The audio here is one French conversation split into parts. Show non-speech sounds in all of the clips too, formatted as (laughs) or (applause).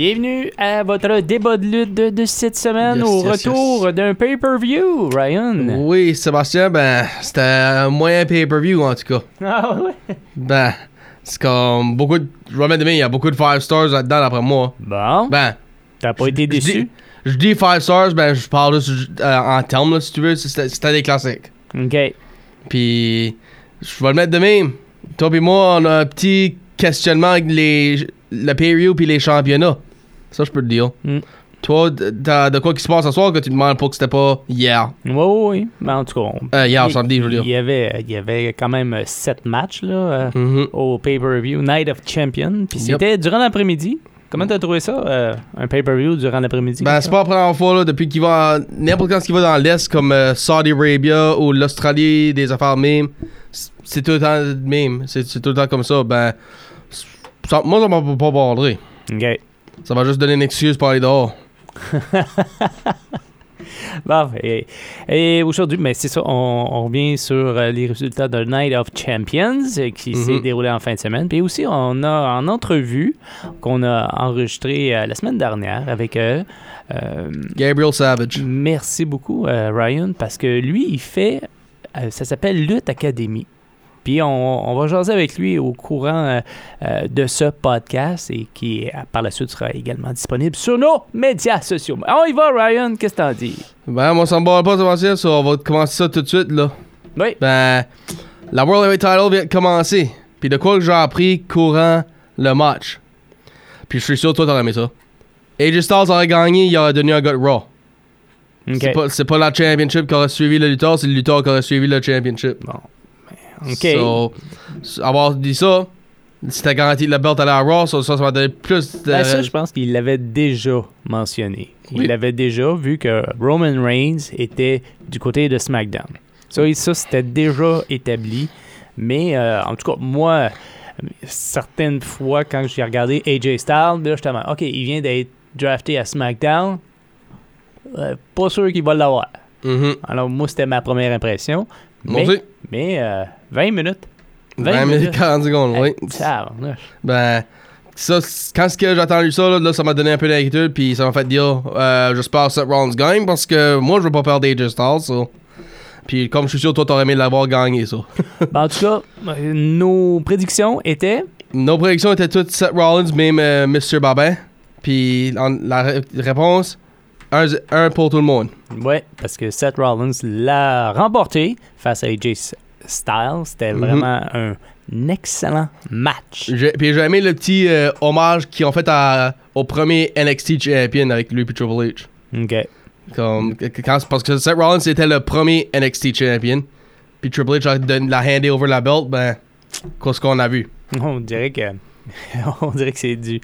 Bienvenue à votre débat de lutte de, de cette semaine Yes, au yes, retour d'un pay-per-view, Ryan. Oui, Sébastien, ben, c'était un moyen pay-per-view en tout cas. Ah ouais? Ben, c'est comme beaucoup de. Je vais mettre demain, il y a beaucoup de 5 stars là-dedans d'après moi. Bon, Ben, t'as pas été déçu? je dis 5 stars, ben, je parle juste euh, en termes, là, si tu veux. C'était des classiques. Ok. Puis, je vais le mettre de même. Toi et moi, on a un petit questionnement avec les, le pay-per-view puis les championnats. Ça, je peux te dire. Mm. Toi, t'as de quoi qui se passe ce soir que tu demandes pour que c'était pas hier? Oui, oui, oui. Ben, en tout cas, on- Euh, hier, il, samedi, je veux dire. il y avait, il y avait quand même euh, sept matchs là, euh, Mhm. au pay-per-view Night of Champion. Puis Yep. c'était durant l'après-midi. Comment t'as trouvé ça, euh, un pay-per-view durant l'après-midi? Ben, c'est pas la première fois, là, depuis qu'il va. N'importe quand ce qui va dans l'Est, comme euh, Saudi Arabia ou l'Australie, des affaires mêmes, c- c'est tout le temps le même. C'est c'est tout le temps comme ça. Ben, ça- moi, ça m'a pas bordé. Ok. Ça va juste donner une excuse pour aller dehors. (laughs) Bon, et, et aujourd'hui, mais c'est ça, on, on revient sur euh, les résultats de Night of Champions euh, qui s'est Mhm. déroulé en fin de semaine. Puis aussi, on a en entrevue qu'on a enregistré euh, la semaine dernière avec euh, Gabriel Savage. merci beaucoup, Ryan, parce que lui, il fait, ça s'appelle Lutte Academy. Puis on, on va jaser avec lui au courant euh, euh, de ce podcast et qui euh, par la suite sera également disponible sur nos médias sociaux. On y va, Ryan, qu'est-ce que t'en dis? Ben, moi, ça me barre pas, Sébastien, ça. On va commencer ça tout de suite, là. Oui. Ben, la World Heavyweight Title vient de commencer. Puis de quoi que j'ai appris courant le match. Puis je suis sûr toi, t'aurais aimé ça. AJ Styles aurait gagné, il aurait donné un gars de Raw. OK. C'est pas, la championship qui aurait suivi le lutteur, c'est le lutteur qui aurait suivi le championship. OK. So, avoir dit ça, c'était garanti la belt allait à Raw, so ça, ça va donner plus de. Ben, ça, je pense qu'il l'avait déjà mentionné. Il Oui. l'avait déjà vu que Roman Reigns était du côté de SmackDown. Ça, ça c'était déjà établi. Mais euh, en tout cas, moi, certaines fois, quand j'ai regardé AJ Styles, là, j'étais OK, il vient d'être drafté à SmackDown. Euh, pas sûr qu'il va l'avoir. Mhm. Alors, moi, c'était ma première impression. Mais, euh, 20 minutes. 20 minutes, 40 secondes, oui. Ben, ça, quand j'ai entendu ça, là, là, ça m'a donné un peu d'inquiétude, puis ça m'a fait dire, euh, j'espère que Seth Rollins gagne, parce que moi, je veux pas perdre AJ Styles, ça. Puis comme je suis sûr, toi, t'aurais aimé l'avoir gagné, ça. (laughs) Ben, en tout cas, nos prédictions étaient? Nos prédictions étaient toutes Seth Rollins, même euh, Mr. Babin. Puis la ré- réponse, un, un pour tout le monde. Ouais, parce que Seth Rollins l'a remporté face à AJ Styles. C'était Mhm. vraiment un excellent match. Puis j'ai aimé le petit euh, hommage qu'ils ont fait à- au premier NXT Champion avec lui et Triple H. OK. Comme, quand- parce que Seth Rollins était le premier NXT Champion. Puis Triple H a donné la handé over la belt, ben, qu'est-ce qu'on a vu? (laughs) On dirait que. (laughs) On dirait que c'est du.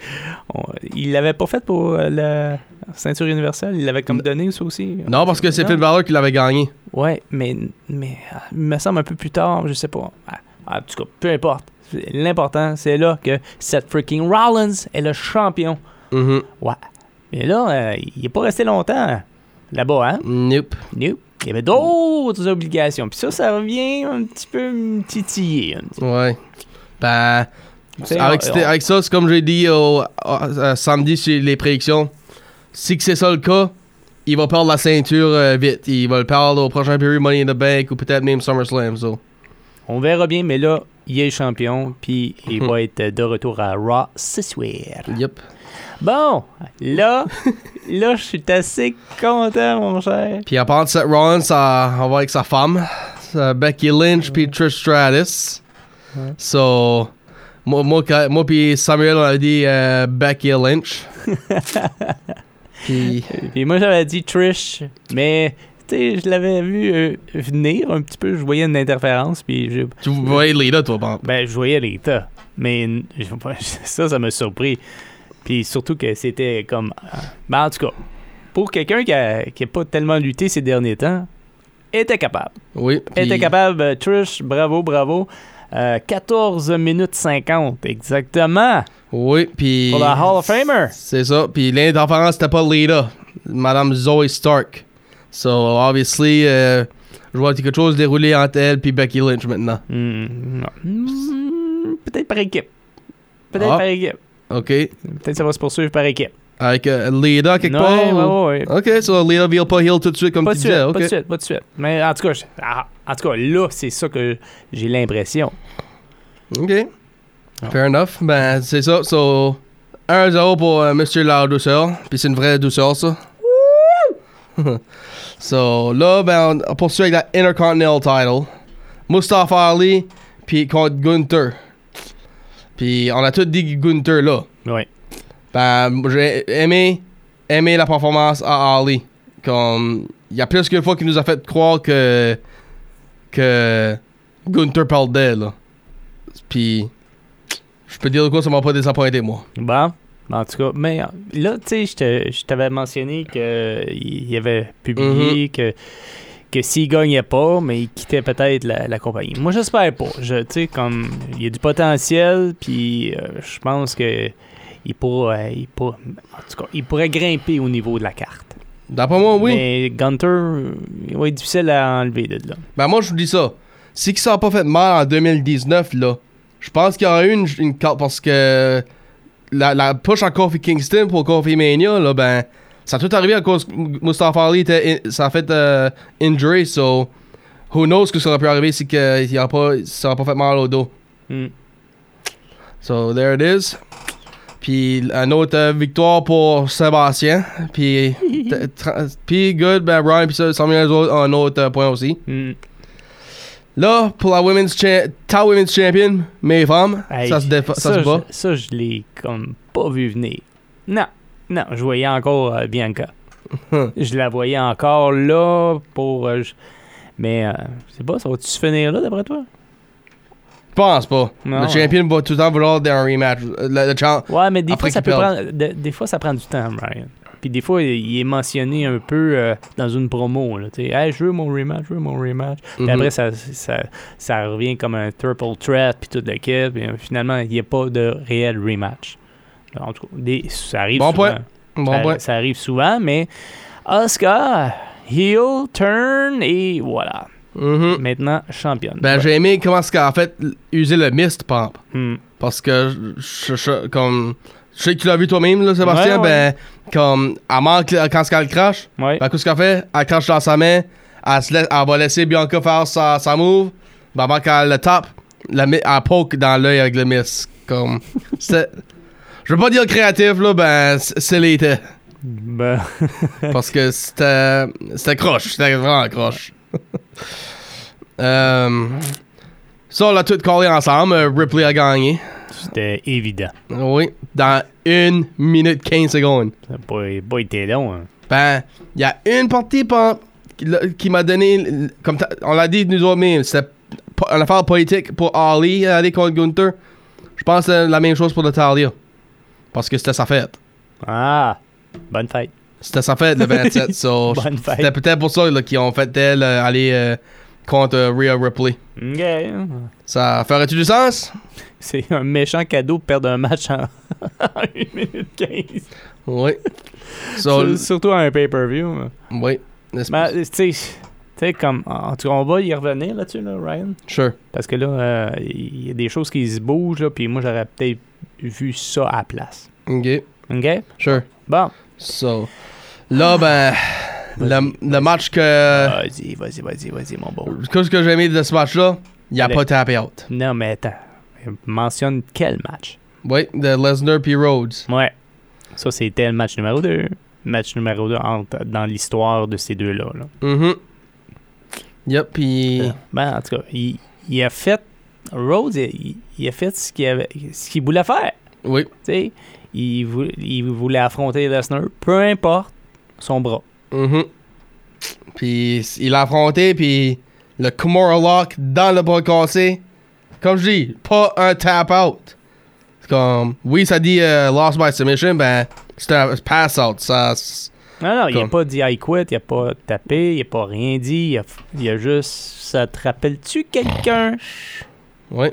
on- il l'avait pas fait pour euh, la ceinture universelle. Il l'avait comme donné, ça aussi? Non, parce que c'est. Finn Balor qui l'avait gagné. Ouais, mais, mais il me semble un peu plus tard, je sais pas. Ah, En tout cas, peu importe. L'important, c'est là que Seth freaking Rollins est le champion. Mhm. Ouais. Mais là, euh, il est pas resté longtemps là-bas, hein? Nope. Nope. Il y avait d'autres obligations. Puis ça, ça revient un petit peu me titiller. Ouais. Ben, avec, on- c'était- avec ça, c'est comme j'ai dit au, au- euh, samedi sur les prédictions. Si que c'est ça le cas, il va perdre la ceinture euh, vite. Il va le perdre au prochain période Money in the Bank ou peut-être même SummerSlam. So. On verra bien, mais là, il est champion. Puis il (laughs) va être de retour à Raw ce soir. Yep. Bon, là, (laughs) là, je suis assez content, mon cher. Puis à part de Seth Rollins, ça, on va avec sa femme, Becky Lynch puis Trish Stratus. So, moi, moi, moi puis Samuel, on a dit euh, Becky Lynch. (laughs) puis, Puis moi, j'avais dit Trish, mais je l'avais vu euh, venir un petit peu. Je voyais une interférence, puis je, Tu voyais Lita, toi, par ben, je voyais l'état. Mais (laughs) ça, ça m'a surpris. Puis surtout que c'était comme. Ben, en tout cas, pour quelqu'un qui a, qui a pas tellement lutté ces derniers temps, était capable. Oui. puis- était capable. euh, Trish, bravo, bravo. Euh, 14 minutes 50, exactement. Oui, puis. Pour la Hall of Famer. C'est ça. Puis l'interférence, c'était pas Lita. Madame Zoe Stark. So, obviously, euh, je vois quelque chose dérouler entre elle puis Becky Lynch maintenant. Hmm. Hmm, Peut-être par équipe. Peut-être Ah. par équipe. OK. Peut-être ça va se poursuivre par équipe. Avec euh, Lita quelque Ouais, part. ou- ouais, ouais, ouais. OK, so Lita vire pas heel tout de suite comme Pas tu disais. pas de suite, pas de suite. Mais en tout cas, je- ah, en tout cas là, c'est ça que j'ai l'impression. OK. Ah. Fair enough. Ben, c'est ça. So, 1-0 pour euh, Mr. La douceur. Puis c'est une vraie douceur, ça. (laughs) so, là, ben, on poursuit avec la Intercontinental title. Mustafa Ali, puis contre Gunther. Puis on a tous dit Gunther, là. Ouais. Ben, j'ai aimé, aimé la performance à Ali. Comme, il y a plus qu'une fois qu'il nous a fait croire que, que Gunther parle d'elle, là. Puis, je peux dire de quoi ça m'a pas désappointé, moi. Bon. En tout cas, mais là, tu sais, je t'avais mentionné qu'il avait publié Mhm. que, que s'il gagnait pas, mais il quittait peut-être la, la compagnie. Moi, j'espère pas. Je- Tu sais, comme, il y a du potentiel, puis euh, je pense que il pourrait, il pourrait, en tout cas, il pourrait grimper au niveau de la carte. D'après moi, oui. Mais Gunter, il va être difficile à enlever de là. Ben, moi, je vous dis ça. Si ça a pas fait mal en 2019, là, je pense qu'il y aura eu une, une carte parce que la, la push à Kofi Kingston pour Kofi Mania, là, ben, ça a tout arrivé à cause que Mustafa Ali était, in- ça a fait euh, injury, so who knows ce que ça aurait pu arriver si que il a pas, ça aurait pas fait mal au dos. Hmm. So there it is. Puis une autre euh, victoire pour Sébastien. Puis, (laughs) puis good, ben Brian, puis ça, ça autres un autre euh, point aussi. Hmm. Là, pour la women's cha- ta women's champion, mes femmes, Hey, ça se ça, se bat. je- ça, je l'ai comme pas vu venir. Non, non, je voyais encore euh, Bianca. Hum. je la voyais encore là pour. je- Mais, euh, je sais pas, ça va-tu se finir là d'après toi? Je pense pas. Non. Le champion va tout le temps vouloir un rematch. Le, le champ. Ouais, mais des fois, ça peut prendre. de- des fois, ça prend du temps, Ryan. Puis des fois, il est mentionné un peu euh, dans une promo. Là, tu sais, hey, je veux mon rematch, je veux mon rematch. Puis Mhm. après, ça, ça, ça revient comme un triple threat, puis tout le kit. Puis euh, finalement, il n'y a pas de réel rematch. En tout cas, des- ça arrive Bon souvent. point. Bon ça, point. ça arrive souvent, mais Oscar, heel, turn, et voilà. Mhm. Maintenant, championne. Ben, Ouais. j'ai aimé comment ce qu'a fait user le mist pump. Hmm. Parce que, je, je- comme. Je sais que tu l'as vu toi-même, là, Sébastien. Ouais, ouais. Ben, comme. Elle manque quand ce qu'elle crache. Ben, qu'est-ce qu'elle fait? Elle crache dans sa main. Elle, se laisse- elle va laisser Bianca faire sa, sa move. Ben, avant qu'elle le tape, la, elle poke dans l'œil avec le mist. Comme. (laughs) Je veux pas dire créatif, là, ben, c'est l'été. Ben, Parce que c'était. C'était croche. C'était vraiment croche. (laughs) euh, ça, on l'a tout collé ensemble. Euh, Ripley a gagné. c'était évident. Oui. Dans 1 minute 15 secondes. Ça n'a pas, pas été long. hein. Ben, il y a une partie qui m'a donné. Comme on l'a dit nous autres mêmes, c'était une affaire politique pour Ali, aller contre Gunther. Je pense que c'est la même chose pour Natalia. Parce que c'était sa fête. Ah, bonne fête. C'était sa (laughs) fête le 27. so. C'était peut-être pour ça qu'ils ont fait d'elle euh, aller euh, contre euh, Rhea Ripley. Ok. Ça ferait-tu du sens? C'est un méchant cadeau de perdre un match en (laughs) 1 minute 15. Oui. So, Surtout à un pay-per-view. oui. Tu sais, tu sais, comme. En tout cas, on va y revenir là-dessus, là, Ryan. Sure. Parce que là, euh, il y a des choses qui se bougent, là, puis moi, j'aurais peut-être vu ça à la place. OK. OK? Sure. Bon. So, là, ben, le, le match que. Vas-y, vas-y, vas-y, vas-y, mon beau. Qu'est-ce que j'ai aimé de ce match-là? Il n'y a pas tapé out. Non, mais attends. Mentionne quel match? Oui, de Lesnar puis Rhodes. Ouais. Ça, c'était le match numéro 2. Match numéro 2 dans l'histoire de ces deux-là. Là. Mhm. Yep, puis. Ben, en tout cas, il, il a fait. Rhodes, il, il a fait ce qu'il avait- ce qu'il voulait faire. Oui. Tu sais, il, vou- il voulait affronter Lesnar, peu importe son bras. Mhm. Puis il l'a affronté, puis le Kimura Lock dans le bras cassé. Comme je dis, pas un tap out. C'est Comme, oui, ça dit euh, lost by submission, ben, c'est un pass out. Ça, Non, non, il a Comme- pas dit I quit, il a pas tapé, il a pas rien dit, il a, il a juste. Ça te rappelle-tu quelqu'un? Oui.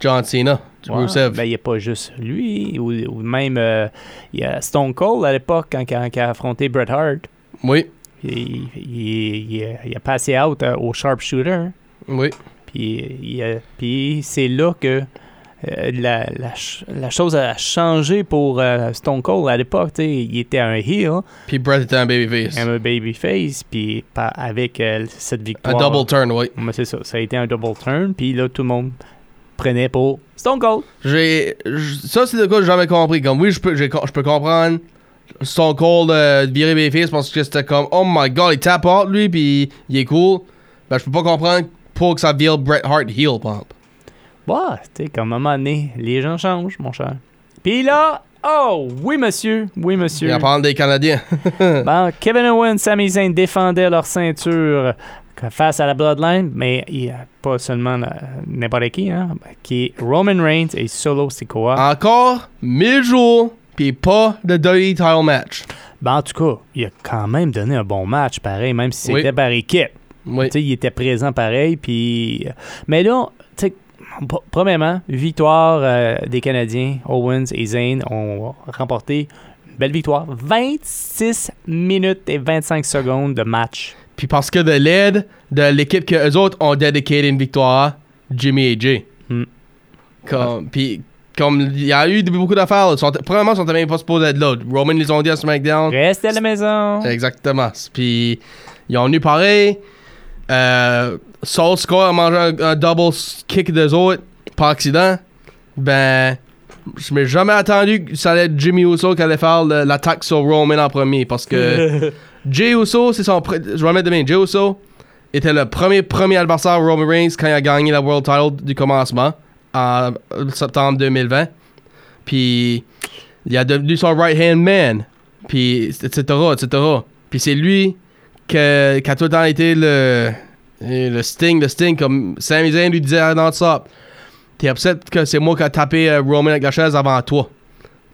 John Cena, Ouais, Rusev. Ben, il n'y a pas juste lui, ou, ou même euh, il y a Stone Cold à l'époque quand, quand- a affronté Bret Hart. oui, Il, il- il a- il a passé out euh, au sharpshooter. oui. Puis, puis c'est là que euh, la, la ch- la chose a changé pour euh, Stone Cold à l'époque. Il était un heel, Puis Bret était un babyface. un babyface, puis avec euh, cette Un victoire. double turn, oui. Ouais, c'est ça. Ça a été un double turn. Puis là, tout le monde prenait pour Stone Cold. J'ai, ça, c'est de quoi j'ai jamais compris. Comme, oui, je peux, je comprendre Stone Cold virer babyface parce que c'était comme, oh my god, il tape out, lui, puis il est cool. Ben, je peux pas comprendre pour que ça vire Bret Hart heel, par exemple. Ouais, tu sais, comme à un moment donné, les gens changent, mon cher. Puis là, oh, oui, monsieur. Oui, monsieur. Il en parle des Canadiens. (laughs) Bon, Kevin Owens, Sami Zayn défendaient leur ceinture face à la Bloodline, mais il y a pas seulement n'importe qui, hein, qui est Roman Reigns et Solo Sikoa. Encore 1000 jours, puis pas de WWE title match. Ben, en tout cas, il a quand même donné un bon match, pareil, même si Oui. c'était par équipe. Oui. Tu sais, il était présent pareil, puis... Mais là, premièrement, victoire euh, des Canadiens, Owens et Zayn ont remporté une belle victoire. 26 minutes et 25 secondes de match. Puis parce que de l'aide de l'équipe que eux autres ont dédié une victoire, Jimmy et Jay. Hmm. Comme, puis comme il y a eu beaucoup d'affaires, ils sont- premièrement, ils sont même pas supposés être là. Roman les ont dit à SmackDown. Restez à la maison. Exactement. Puis ils ont eu pareil. Euh, Soul Score a mangé un, un double kick des autres par accident. Ben, je m'ai jamais attendu que ça allait être Jimmy Uso qui allait faire l'attaque sur Roman en premier parce que (laughs) Jay Uso, c'est son. pr- Je vais le mettre demain. Jay Uso était le premier, premier adversaire de Roman Reigns quand il a gagné la World Title du commencement en septembre 2020. Puis il a devenu son right hand man. Puis etc. etc. Puis c'est lui que- qui a tout le temps été le, le Sting, le Sting, comme Sami Zayn lui disait dans ça. T'es upset que c'est moi qui a tapé euh, Roman avec avant toi.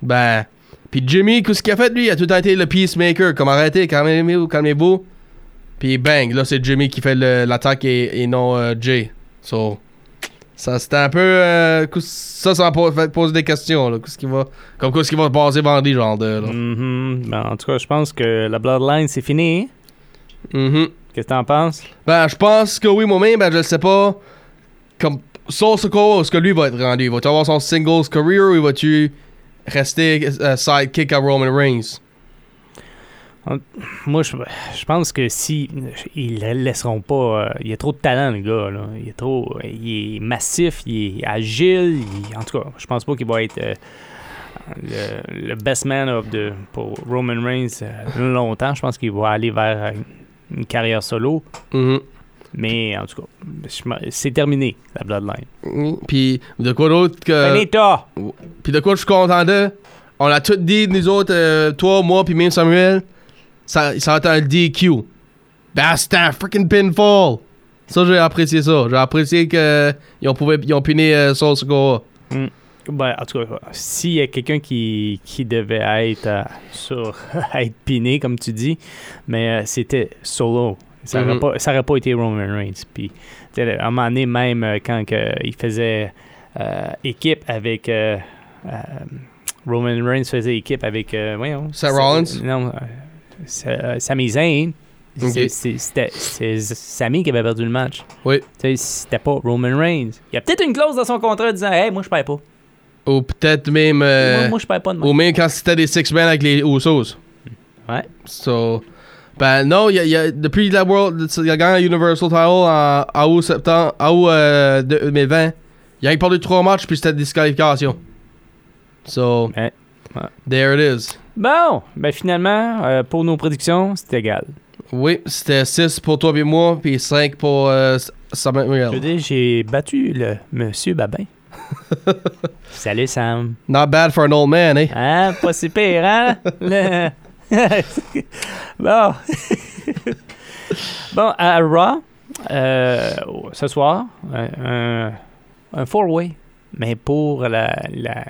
Ben. Puis Jimmy, qu'est-ce qu'il a fait lui? Il a tout le temps été le peacemaker. Comme arrêtez, calmez-vous, calmez-vous. Puis bang, là c'est Jimmy qui fait l'attaque et, non euh, Jay. So. Ça c'était un peu. euh, ça, ça m'a po- fait poser des questions. Là. Qu'est-ce qui va. Comme quoi, ce qui va se passer vendredi, genre de. Là. Mhm. Ben, en tout cas, je pense que la Bloodline, c'est fini. Mhm. Qu'est-ce que t'en penses? Ben, je pense que oui, moi-même, ben, je le sais pas. Comme Soul est-ce que lui va être rendu? Il va-tu avoir son singles career ou il va-tu rester euh, sidekick à Roman Reigns? Moi, je, je pense que si ils le laisseront pas, euh, il y a trop de talent, le gars. Là. Il est trop, il est massif, il est agile. il- en tout cas, je pense pas qu'il va être euh, le, le best man of the, pour Roman Reigns euh, longtemps. Je pense qu'il va aller vers une carrière solo. Mhm. Mais en tout cas, c'est terminé la Bloodline. Puis de quoi d'autre que. Finita! Puis de quoi je suis content de? On l'a tout dit, nous autres, euh, toi, moi, puis même Samuel. Ça, ça être un DQ. Ben, un freaking pinfall. Ça, j'ai apprécié ça. J'ai apprécié qu'ils ont, pouvaient- ils ont puni euh, Soul Sikoa. Ben, en tout cas, s'il y a quelqu'un qui, qui devait être euh, sur (laughs) être piné, comme tu dis, mais euh, c'était solo. Ça n'aurait Mhm. pas, pas été Roman Reigns. Puis, à un moment donné, même euh, quand il faisait équipe avec. Roman Reigns faisait équipe avec. euh, voyons. Seth Rollins? Non, Sami Zayn. Ok. C'est- c'est- C'était Sami qui avait perdu le match. Oui. C'était pas Roman Reigns. Il y a peut-être une clause dans son contrat disant Hey, moi je perds pas. Ou peut-être même. euh, Moi, moi, je perds pas de Ou même quand c'était des six men avec les Usos. Ouais. So, ben non, y a, y a- depuis la World, il a gagné Universal Title en, en août, septembre, en août euh, 2020. Il a de trois matchs puis c'était disqualification. So, Ouais. Ouais. there it is. Bon, ben finalement, euh, pour nos prédictions, c'est égal. Oui, c'était 6 pour toi et moi, puis 5 pour euh, Samuel. Je veux dire, j'ai battu le monsieur Babin. (laughs) Salut Sam. Not bad for an old man, eh? Hein, pas si pire, hein? (laughs) Le- bon. (laughs) Bon, à Raw, euh, ce soir, un, four-way, mais pour la. la,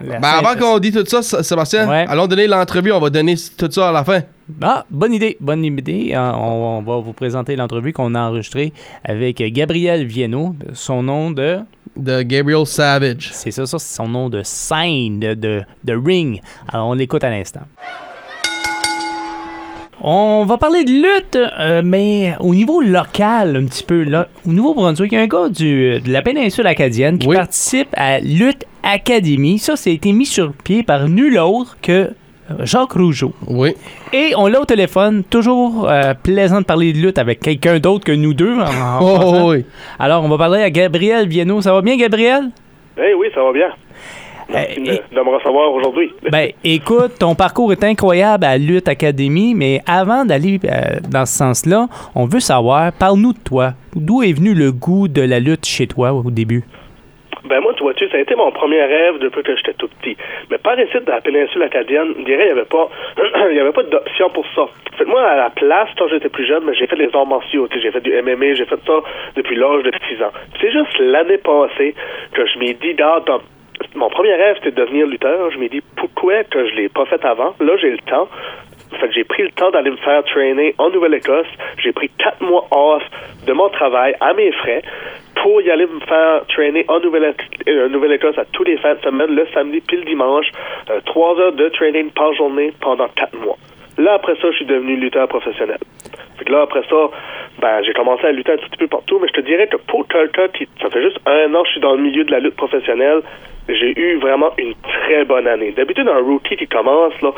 la Ben, avant qu'on dise tout ça, Sébastien, Ouais. allons donner l'entrevue, on va donner tout ça à la fin. Ah, bonne idée, bonne idée. Euh, On, on va vous présenter l'entrevue qu'on a enregistrée avec Gabriel Viano, son nom de. De Gabriel Savage. C'est ça, ça, c'est son nom de scène, de, de, de ring. Alors, on l'écoute à l'instant. On va parler de lutte, euh, mais au niveau local, un petit peu. Là, au Nouveau-Brunswick, il y a un gars du, de la péninsule acadienne qui Oui. participe à Lutte Academy. Ça, ça a été mis sur pied par nul autre que Jacques Rougeau. Oui. Et on l'a au téléphone, toujours euh, plaisant de parler de lutte avec quelqu'un d'autre que nous deux. en- en (laughs) Oh, oh, oui. Alors, on va parler à Gabriel Viano. Ça va bien, Gabriel? Eh oui, ça va bien. Merci Euh, de, et- de me recevoir aujourd'hui. (laughs) Ben, écoute, ton parcours est incroyable à Lutte Academy, mais avant d'aller euh, dans ce sens-là, on veut savoir, parle-nous de toi. D'où est venu le goût de la lutte chez toi au début? Ben moi, tu vois-tu, ça a été mon premier rêve depuis que j'étais tout petit. Mais par ici, dans la péninsule acadienne, je dirais, il n'y avait pas, (clears throat) pas d'option pour ça. Fait que moi, à la place, quand j'étais plus jeune, ben, j'ai fait les arts martiaux. J'ai fait du MMA, j'ai fait ça depuis l'âge de 6 ans. C'est juste l'année passée que je m'ai dit, dans- mon premier rêve, c'était de devenir lutteur. Je m'ai dit, pourquoi que je l'ai pas fait avant? Là, j'ai le temps. Fait j'ai pris le temps d'aller me faire traîner en Nouvelle-Écosse. J'ai pris quatre mois off de mon travail à mes frais pour y aller me faire traîner en Nouvelle- euh, Nouvelle-Écosse à tous les fins de semaine, le samedi puis le dimanche. Euh, trois heures de training par journée pendant quatre mois. Là, après ça, je suis devenu lutteur professionnel. Fait que là, après ça, ben, j'ai commencé à lutter un petit peu partout, mais je te dirais que pour quelqu'un qui, ça fait juste un an je suis dans le milieu de la lutte professionnelle, j'ai eu vraiment une très bonne année. D'habitude, un rookie qui commence, là,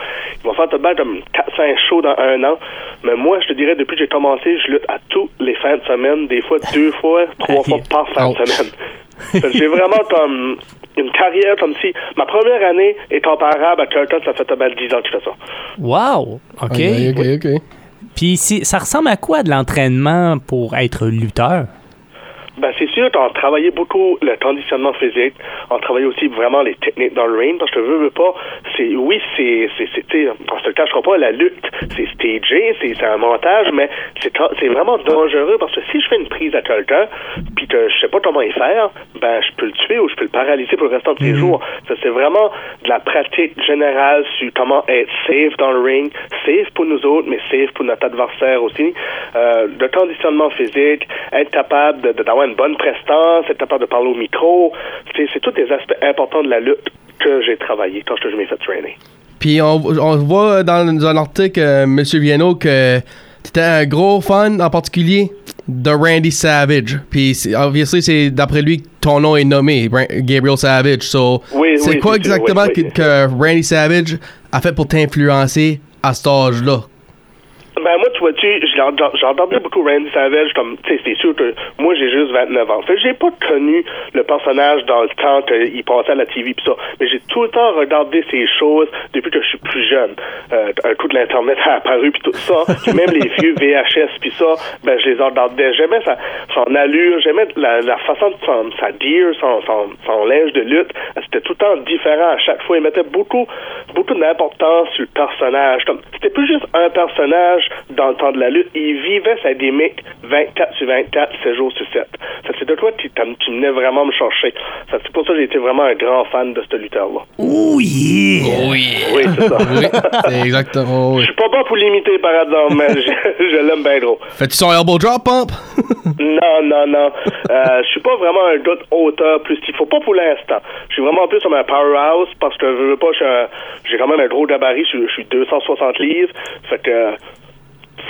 il va faire de même comme 4-5 shows dans un an. Mais moi, je te dirais, depuis que j'ai commencé, je lutte à tous les fins de semaine, des fois deux (laughs) fois, trois fois par fin de semaine. (laughs) Que j'ai vraiment comme une carrière comme si ma première année est comparable à quelqu'un ça fait mal 10 ans qu'il fait ça. Wow! OK. Ok, ok, ok. Puis si- ça ressemble à quoi de l'entraînement pour être lutteur? Ben, c'est sûr qu'on travaillait beaucoup le conditionnement physique, on travaillait aussi vraiment les techniques dans le ring, parce que je veux, veux pas, c'est, oui, c'est, c'est, c'est, on se le cachera pas, la lutte, c'est stagé, c'est, c'est un montage, mais c'est, c'est vraiment dangereux, parce que si je fais une prise à quelqu'un, puis que je sais pas comment y faire, ben, je peux le tuer ou je peux le paralyser pour le restant de ses jours. Ça, c'est vraiment de la pratique générale sur comment être safe dans le ring, safe pour nous autres, mais safe pour notre adversaire aussi. Euh, le conditionnement physique, être capable de- de- une bonne prestance, être capable de parler au micro, c'est, tous des aspects importants de la lutte que j'ai travaillé quand je, je m'ai fait trainer. Puis on, on voit dans un article, euh, Monsieur Viano, que t'étais un gros fan en particulier de Randy Savage. Puis obviously, c'est d'après lui que ton nom est nommé, Gabriel Savage. So, Oui, c'est oui, quoi exactement oui. Que, que Randy Savage a fait pour t'influencer à cet âge-là? Ben moi, tu vois-tu, entendu beaucoup Randy Savage, comme, tu sais, c'est sûr que moi, j'ai juste 29 ans. Fait j'ai pas connu le personnage dans le temps qu'il passait à la TV pis ça, mais j'ai tout le temps regardé ces choses depuis que je suis plus jeune. Euh, un coup de l'Internet a apparu puis tout ça, même les vieux VHS puis ça, ben je les regardais. J'aimais sa, son allure, j'aimais la, la façon de son, sa gear, son, son, son linge de lutte. C'était tout le temps différent à chaque fois. Il mettait beaucoup, beaucoup d'importance sur le personnage. Comme, c'était plus juste un personnage dans le temps de la lutte. Il vivait sa gimmick 24 sur 24, 7 jours sur 7. Ça, c'est de toi qui, t'am- qui venait vraiment me chercher. Ça, c'est pour ça que j'ai été vraiment un grand fan de ce lutteur-là. Oh yeah! Oui, c'est ça. (laughs) Oui, c'est exactement. Je Oui. suis pas bon pour l'imiter, par exemple, mais je, je l'aime bien gros. Fais-tu son elbow drop pump? (laughs) Non, non, non. Euh, je suis pas vraiment un gars de hauteur plus qu'il faut pas pour l'instant. Je suis vraiment plus comme un powerhouse parce que je veux pas, j'ai quand même un gros gabarit, je, suis- je suis 260 livres. Fait que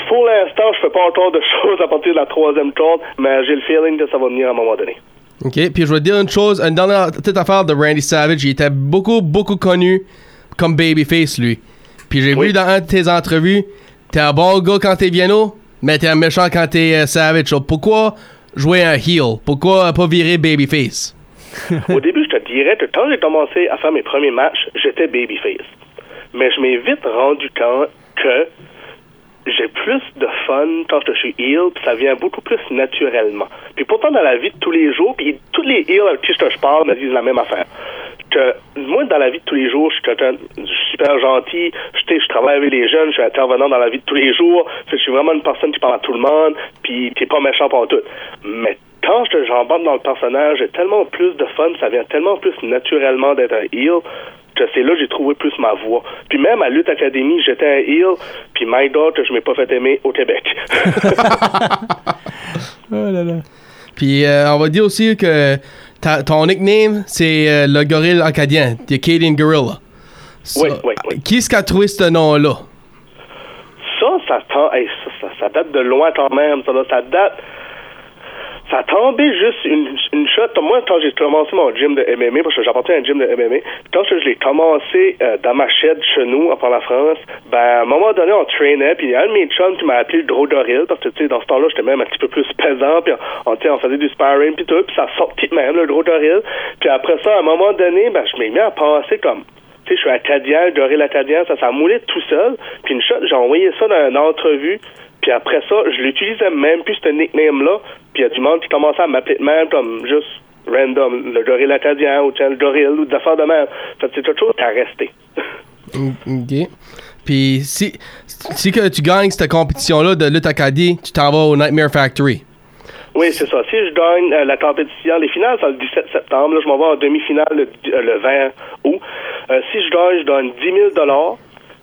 pour l'instant, je fais pas encore de (laughs) choses à partir de la troisième corde, mais j'ai le feeling que ça va venir à un moment donné. OK, puis je vais te dire une chose, une dernière petite affaire de Randy Savage, il était beaucoup, beaucoup connu comme babyface, lui. Puis j'ai Oui. vu dans un de tes entrevues, t'es un bon gars quand t'es Viano, mais t'es un méchant quand t'es euh, Savage. Pourquoi jouer un heel? Pourquoi pas virer babyface? (laughs) Au début, je te dirais que quand j'ai commencé à faire mes premiers matchs, j'étais babyface. Mais je m'ai vite rendu compte que j'ai plus de fun quand je suis heel, puis ça vient beaucoup plus naturellement. Puis pourtant, dans la vie de tous les jours, puis tous les heels avec qui je te parle me disent la même affaire. que moi, dans la vie de tous les jours, je suis quelqu'un super gentil. Je, je travaille avec les jeunes, je suis intervenant dans la vie de tous les jours. Je suis vraiment une personne qui parle à tout le monde, puis qui est pas méchant pour tout. Mais quand je j'embarque dans le personnage, j'ai tellement plus de fun, ça vient tellement plus naturellement d'être un heel que c'est là que j'ai trouvé plus ma voix. Puis même à Lutte Academy, j'étais un heel, puis My Dog, que je m'ai pas fait aimer au Québec. (laughs) Oh là là. Puis euh, on va dire aussi que ta- ton nickname, c'est euh, le gorille acadien, The Acadian Gorilla. Oui, oui, oui. Qui est-ce qui a trouvé ce nom-là? ça, ça, hey, ça, ça, ça date de loin quand même. Ça, ça date. Ça tombé juste une, une shot. Moi, quand j'ai commencé mon gym de MMA, parce que j'appartiens à un gym de MMA, quand je l'ai commencé euh, dans ma shed chez nous, en la France, ben, à un moment donné, on traînait, puis il y a un de mes chums qui m'a appelé le gros doril, parce que, tu sais, dans ce temps-là, j'étais même un petit peu plus pesant, puis on, sais, on faisait du sparring, puis tout, puis ça sortit même, le gros doril. Puis après ça, à un moment donné, ben, je m'ai mis à penser comme, tu sais, je suis le gorille acadien, ça s'est moulé tout seul. Puis une shot, j'ai envoyé ça dans une entrevue. Puis après ça, je l'utilisais même plus, ce nickname-là. Puis il y a du monde qui commençait à m'appeler de même, comme juste random, le gorille acadien, ou tiens, le gorille, ou des affaires de même. Fait c'est quelque chose qui a resté. OK. Puis si, si que tu gagnes cette compétition-là de lutte acadie, tu t'en vas au Nightmare Factory. Oui, c'est ça. Si je gagne euh, la compétition, les finales, c'est le 17 septembre. Là, je m'en vais en demi-finale le, euh, le 20 août. Euh, si je gagne, je donne 10 000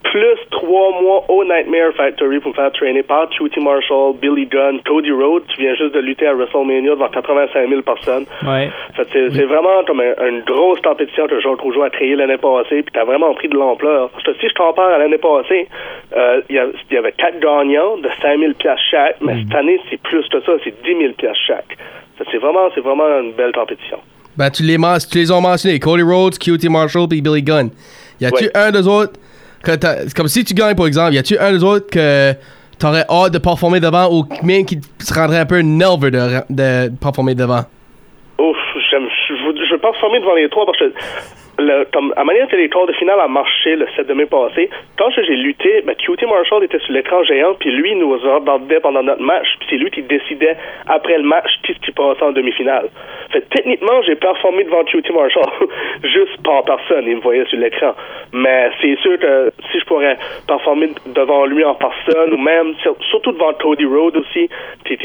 plus trois mois au Nightmare Factory pour me faire traîner par QT Marshall, Billy Gunn, Cody Rhodes, qui vient juste de lutter à WrestleMania devant 85 000 personnes. Ouais. C'est vraiment comme un- une grosse compétition que Jean Rougeau a créée l'année passée, puis t'as vraiment pris de l'ampleur. Si je compare à l'année passée, euh, il y, avait quatre gagnants de 5 000 piastres chaque, mais cette année, c'est plus que ça, c'est 10 000 piastres chaque. C'est vraiment, vraiment une belle compétition. Ben, tu les, tu les as mentionnés. Cody Rhodes, QT Marshall puis Billy Gunn. Y a-tu Ouais. un des autres comme si tu gagnes, par exemple, y a-tu un des autres que t'aurais hâte de performer devant ou même qui te rendrait un peu nerveux de, de performer devant? Ouf, j'aime, je veux, je veux pas former devant les trois parce que le, comme, à manière que de finale a marché le 7 de mai passé, quand j'ai lutté, ben, QT Marshall était sur l'écran géant, puis lui nous regardait pendant notre match, puis c'est lui qui décidait après le match qui ce qui passait en demi-finale. Fait techniquement, j'ai performé devant QT Marshall, (laughs) juste par personne, il me voyait sur l'écran. Mais c'est sûr que si je pourrais performer devant lui en personne, ou même, sur- surtout devant Cody Rhodes aussi, tu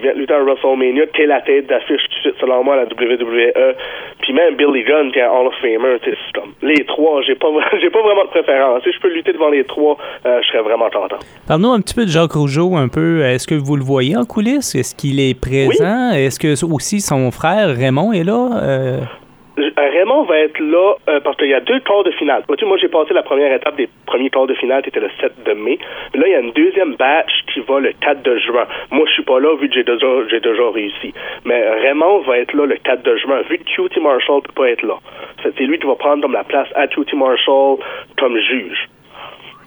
viens de lutter à WrestleMania, t'es la tête d'affiche tout de suite, selon moi, à la WWE. Puis même Billy Gunn, qui est un Hall of Famer, comme les trois, j'ai pas, (laughs) j'ai pas vraiment de préférence. Si je peux lutter devant les trois, euh, je serais vraiment content. Parle-nous un petit peu de Jacques Rougeau, un peu. Est-ce que vous le voyez en coulisses? Est-ce qu'il est présent? Est-ce que aussi son frère Raymond est là? Euh, Raymond va être là euh, parce qu'il y a deux quarts de finale. Vois-tu, moi, j'ai passé la première étape des premiers quarts de finale qui était le 7 de mai. Là, il y a une deuxième batch qui va le 4 de juin. Moi, je suis pas là vu que j'ai déjà, j'ai déjà réussi. Mais Raymond va être là le 4 de juin vu que QT Marshall peut pas être là. C'est lui qui va prendre comme la place à QT Marshall comme juge.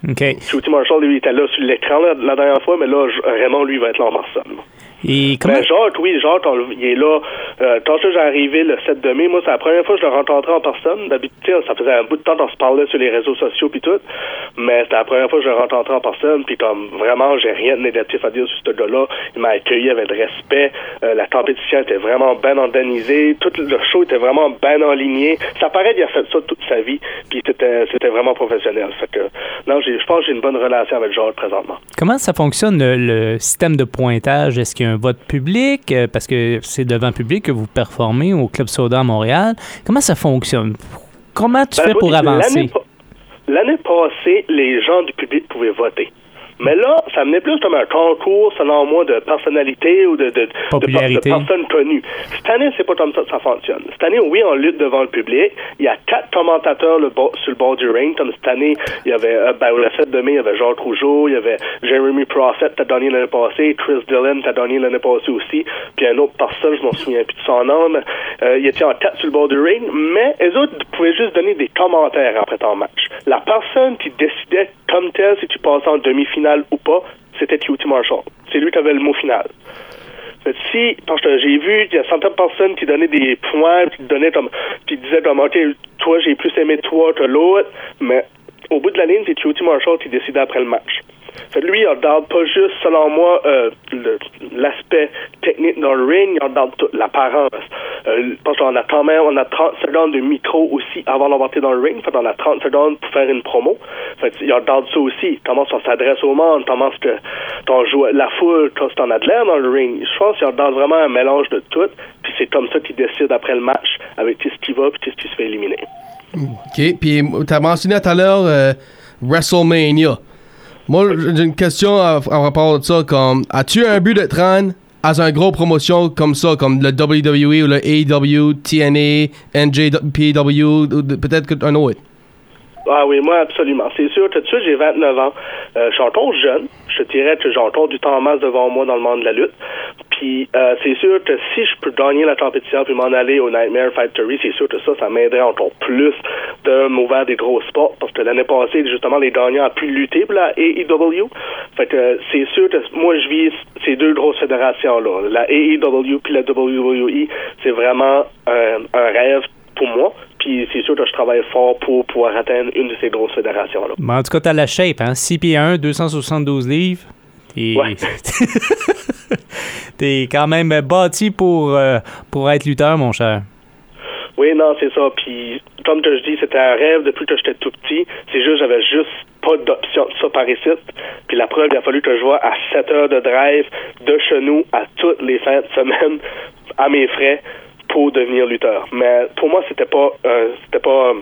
OK. QT Marshall, lui, était là sur l'écran la, dernière fois, mais là, Raymond, lui, va être là en personne. Et comment... Ben, Jacques, oui, Jacques, on il est là. Euh, quand j'ai arrivé le 7 de mai, moi, c'est la première fois que je le rencontrais en personne. D'habitude, ça faisait un bout de temps qu'on se parlait sur les réseaux sociaux puis tout. Mais c'était la première fois que je le rencontrais en personne. Puis comme vraiment, j'ai rien de négatif à dire sur ce gars-là. Il m'a accueilli avec respect. Euh, la compétition était vraiment bien organisée. Tout le show était vraiment bien enligné. Ça paraît qu'il a fait ça toute sa vie. Puis c'était, c'était vraiment professionnel. Fait que, non, j'ai- je pense que j'ai une bonne relation avec Jacques présentement. Comment ça fonctionne le, le système de pointage? Est-ce qu'il y a un vote public? Euh, Parce que c'est devant public que vous performez au Club Soda à Montréal. Comment ça fonctionne? Comment tu Ben, fais pour avancer? L'année passée, les gens du public pouvaient voter. Mais là, ça menait plus comme un concours, selon moi, de personnalité ou de, de, de- Popularité. de personnes connues. Cette année, c'est pas comme ça que ça fonctionne. Cette année, oui, on lutte devant le public. Il y a quatre commentateurs le sur le bord du ring. Comme cette année, il y avait, euh, ben, au 7 de mai, il y avait Jacques Rougeau, il y avait Jeremy Prophet, t'as donné l'année passée, Chris Dillon, t'as donné l'année passée aussi, puis un autre personne, je m'en souviens plus de son nom, mais, euh, il était en quatre sur le bord du ring, mais les autres pouvaient juste donner des commentaires après ton match. La personne qui décidait comme tel si tu passais en demi-finale ou pas, c'était QT Marshall. C'est lui qui avait le mot final. Si, parce que j'ai vu, il y a certaines personnes qui donnaient des points, qui donnaient comme, qui disaient comme, OK, toi, j'ai plus aimé toi que l'autre, mais au bout de la ligne, c'est QT Marshall qui décidait après le match. Lui, il regarde pas juste, selon moi, euh, l'aspect technique dans le ring, il regarde toute l'apparence. Euh, parce qu'on a quand même, on a 30 secondes de micro aussi avant d'embarquer dans le ring. Fait qu'on a 30 secondes pour faire une promo. Fait il regarde ça aussi. Comment on s'adresse au monde, comment que ton joue la foule, quand t'en as de l'air dans le ring? Je pense qu'il regarde vraiment un mélange de tout. Puis c'est comme ça qu'il décide après le match avec ce qui va puis ce qui se fait éliminer. OK. Puis tu as mentionné tout à l'heure euh, WrestleMania. Moi, j'ai une question à, rapport à ça. Comme, as-tu un but de rendre à une grosse promotion comme ça, comme le WWE ou le AEW, TNA, NJPW, peut-être qu'un autre? Ah oui, moi, absolument. C'est sûr, tout de suite, j'ai 29 ans. Euh, je suis encore jeune. Je dirais que j'ai encore du temps en masse devant moi dans le monde de la lutte. Puis, euh, c'est sûr que si je peux gagner la compétition puis m'en aller au Nightmare Factory, c'est sûr que ça, ça m'aiderait encore plus de m'ouvrir des gros sports. Parce que l'année passée, justement, les gagnants ont pu lutter pour la AEW. Fait que c'est sûr que moi, je vise ces deux grosses fédérations-là. La AEW puis la WWE, c'est vraiment euh, un rêve pour moi. Puis c'est sûr que je travaille fort pour pouvoir atteindre une de ces grosses fédérations-là. Mais en tout cas, t'as la shape, hein? 6 pieds 1, 272 livres. T'es Ouais. (laughs) quand même bâti pour, euh, pour être lutteur, mon cher. Oui, non, c'est ça. Puis, comme que je dis, c'était un rêve depuis que j'étais tout petit. C'est juste, j'avais juste pas d'option de ça par ici. Puis la preuve, il a fallu que je vois à 7 heures de drive de chez nous à toutes les fins de semaine à mes frais pour devenir lutteur. Mais pour moi, c'était pas, euh, c'était pas,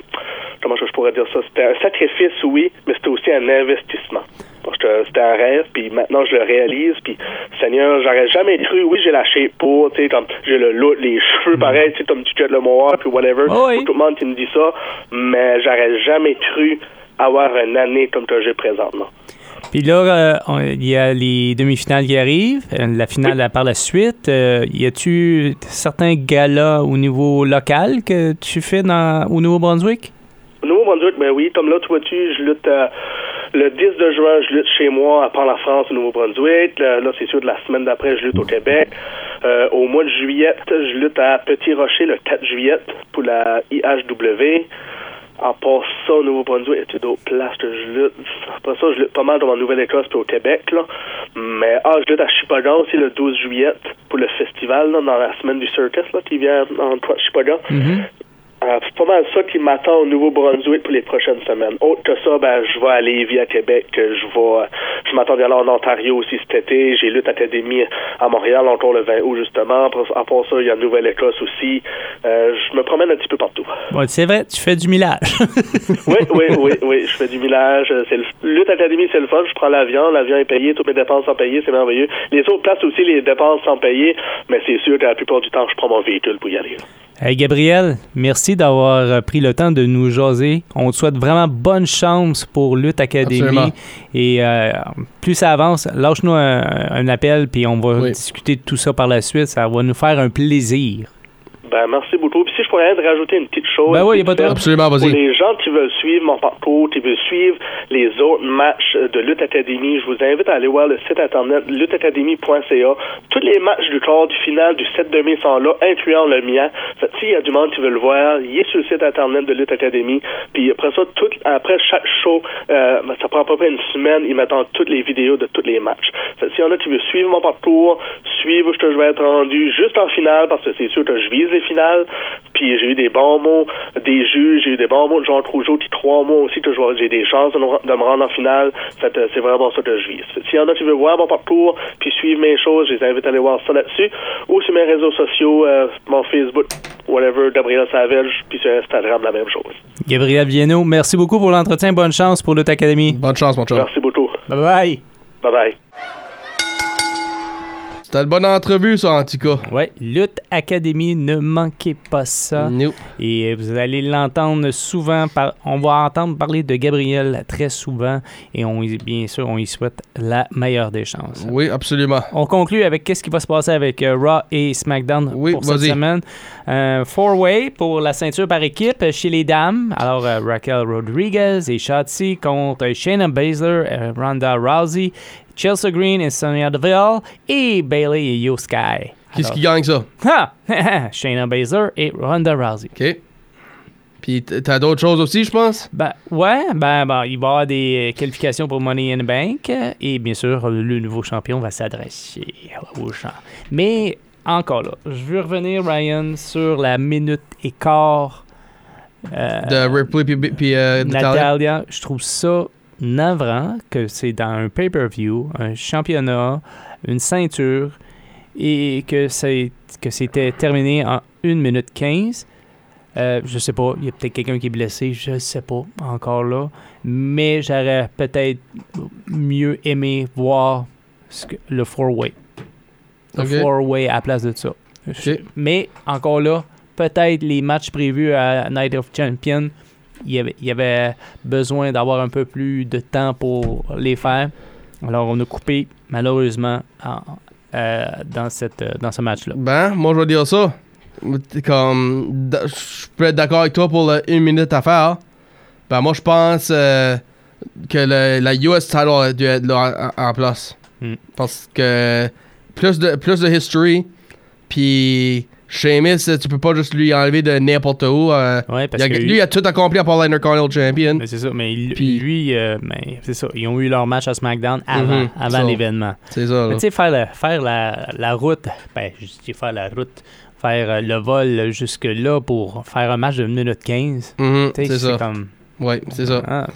comment je pourrais dire ça, c'était un sacrifice, oui, mais c'était aussi un investissement. Parce que c'était un rêve, puis maintenant je le réalise, puis Seigneur, j'aurais jamais cru, oui, j'ai shape pour, tu sais, comme j'ai le look, les cheveux pareils, tu sais, comme tu jettes le mohawk, puis whatever, Oh oui. tout le monde qui me dit ça, mais j'aurais jamais cru avoir une année comme que j'ai présentement. Puis là, euh, il y a les demi-finales qui arrivent, euh, la finale par la suite. Euh, y a-tu certains galas au niveau local que tu fais dans, au Nouveau-Brunswick? Au Nouveau-Brunswick, ben oui, comme là, tu vois-tu, je lutte euh, le 10 de juin, je lutte chez moi à Port-la-France, au Nouveau-Brunswick. Là, là, c'est sûr, de la semaine d'après, je lutte au Québec. Au mois de juillet, je lutte à Petit-Rocher le 4 juillet pour la IHW. Part ça, au Nouveau-Brunswick, y a d'autres places que je lutte? Après ça, je lutte pas mal dans ma Nouvelle-Écosse puis au Québec, là. Mais, ah, je lutte à Chipagan aussi le 12 juillet pour le festival, là, dans la semaine du circus, là, qui vient en Chipagan. Euh, c'est pas mal ça qui m'attend au Nouveau-Brunswick pour les prochaines semaines. Autre que ça, ben, je vais aller via Québec, euh, je vais, je m'attends d'aller en Ontario aussi cet été. J'ai Lutte Académie à Montréal encore le 20 août, justement. Après, à part ça, il y a Nouvelle-Écosse aussi. Euh, je me promène un petit peu partout. C'est vrai, tu fais du millage. (laughs) Oui, oui, oui, oui. Je fais du millage. euh, C'est le, Lutte Académie, c'est le fun. Je prends l'avion. L'avion est payé. Toutes mes dépenses sont payées. C'est merveilleux. Les autres places aussi, les dépenses sont payées. Mais c'est sûr que la plupart du temps, je prends mon véhicule pour y aller. Hey Gabriel, merci d'avoir euh, pris le temps de nous jaser. On te souhaite vraiment bonne chance pour Lutte Académie. Absolument. Et euh, plus ça avance, lâche-nous un, un appel, puis on va Oui. discuter de tout ça par la suite. Ça va nous faire un plaisir. Ben, merci beaucoup. Puis si je pourrais rajouter une petite chose. Ben oui, a pas de fait, Absolument, Pour vas-y. les gens qui veulent suivre mon parcours, qui veulent suivre les autres matchs de Lutte Académie, je vous invite à aller voir le site internet lutteacademy.ca. Tous les matchs du quart du final du 7 demi sont là, incluant le mien. S'il y a du monde qui veut le voir, il est sur le site internet de Lutte Académie. Puis après ça, tout, après chaque show, euh, ben, ça prend à peu près une semaine, ils mettent en toutes les vidéos de tous les matchs. S'il y en a qui veulent suivre mon parcours, suivre où je vais être rendu juste en finale, parce que c'est sûr que je vise les finales. Puis j'ai eu des bons mots des juges, j'ai eu des bons mots de Jean Trougeau qui croient en moi aussi que j'ai des chances de, me- de me rendre en finale. Fait c'est vraiment ça que je que S'il y en a qui veulent voir mon parcours, puis suivre mes choses, je les invite à aller voir ça là-dessus. Ou sur mes réseaux sociaux, euh, mon Facebook, whatever, Gabriel Savage, puis sur Instagram, la même chose. Gabriel Viennot, merci beaucoup pour l'entretien. Bonne chance pour Lutte Académie. Bonne chance, mon chum. Merci beaucoup. Bye bye. Bye bye. C'était une bonne entrevue, ça, en tout cas. Ouais, Lutte Académie, ne manquez pas ça. Nope. Et euh, vous allez l'entendre souvent. Par, on va entendre parler de Gabriel très souvent. Et on, bien sûr, on y souhaite la meilleure des chances. Oui, absolument. On conclut avec qu'est-ce qui va se passer avec euh, Raw et SmackDown Oui, pour cette semaine. Un four-way pour la ceinture par équipe chez les dames. Alors, euh, Raquel Rodriguez et Shotzi contre Shayna Baszler, euh, Ronda Rousey, Chelsea Green et Sonya Deville et Bailey et Yo Sky. Qu'est-ce qui gagne ça? Ha! (laughs) Shayna Baszler et Ronda Rousey. OK. Puis t'as d'autres choses aussi, je pense? Ben, ouais, ben, ben, il va y avoir des euh, qualifications pour Money in the Bank euh, et bien sûr, le nouveau champion va s'adresser au champ. Mais encore là, je veux revenir, Ryan, sur la minute et quart euh, De Ripley puis, puis euh, Natalia. Natalia. Je trouve ça navrant que c'est dans un pay-per-view, un championnat, une ceinture et que c'est que c'était terminé en 1 minute 15. Euh, je sais pas, il y a peut-être quelqu'un qui est blessé, je sais pas encore là. Mais j'aurais peut-être mieux aimé voir ce que- le four-way. Le four-way à la place de ça. Mais encore là, peut-être les matchs prévus à Night of Champions, il y avait, il y avait besoin d'avoir un peu plus de temps pour les faire. Alors on a coupé malheureusement en- euh, dans, cette, euh, dans ce match-là. Ben, moi, je vais dire ça. Comme, je peux être d'accord avec toi pour le une minute à faire. Ben, moi, je pense euh, que le- la US title a dû être là en, en place. Hmm. Parce que plus de, plus de history, puis Sheamus, tu peux pas juste lui enlever de n'importe où. euh, Ouais, parce il a- que lui, il a tout accompli à part l'Intercontinental Champion. Mais c'est ça, mais il- Puis- lui, euh, ben, c'est ça, ils ont eu leur match à SmackDown avant, Mhm, avant l'événement. C'est ça, Mais. Tu sais, faire, la, faire la, la route, ben, je dis faire la route, faire euh, le vol jusque-là pour faire un match de 1 minute 15. Mhm, c'est ça. comme. Ouais, c'est ça. ah,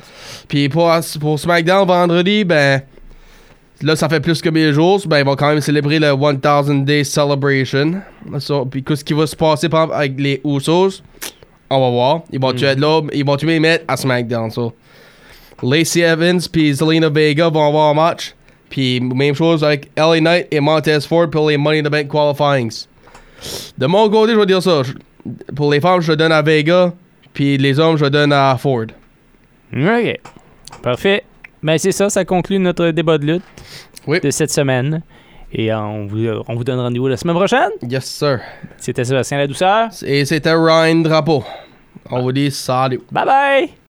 Puis pour, pour SmackDown vendredi, ben. Là, ça fait plus que 1000 jours. Ben, ils vont quand même célébrer le 1000 Day Celebration. So, puis qu'est-ce qui va se passer par exemple, avec les Usos? On va voir. Ils vont Mm. être là. Ils vont les mettre à SmackDown. So. Lacey Evans puis Zelina Vega vont avoir un match. Puis même chose avec LA Knight et Montez Ford pour les Money in the Bank qualifyings. De mon côté, je vais dire ça. Pour les femmes, je donne à Vega. Puis les hommes, je donne à Ford. OK. Parfait. Ben, c'est ça, ça conclut notre débat de lutte Oui. de cette semaine. Et euh, on vous, on vous donne rendez-vous la semaine prochaine. Yes, sir. C'était Sébastien La Douceur. Et c'était Ryan Drapeau. On vous dit salut. Bye bye!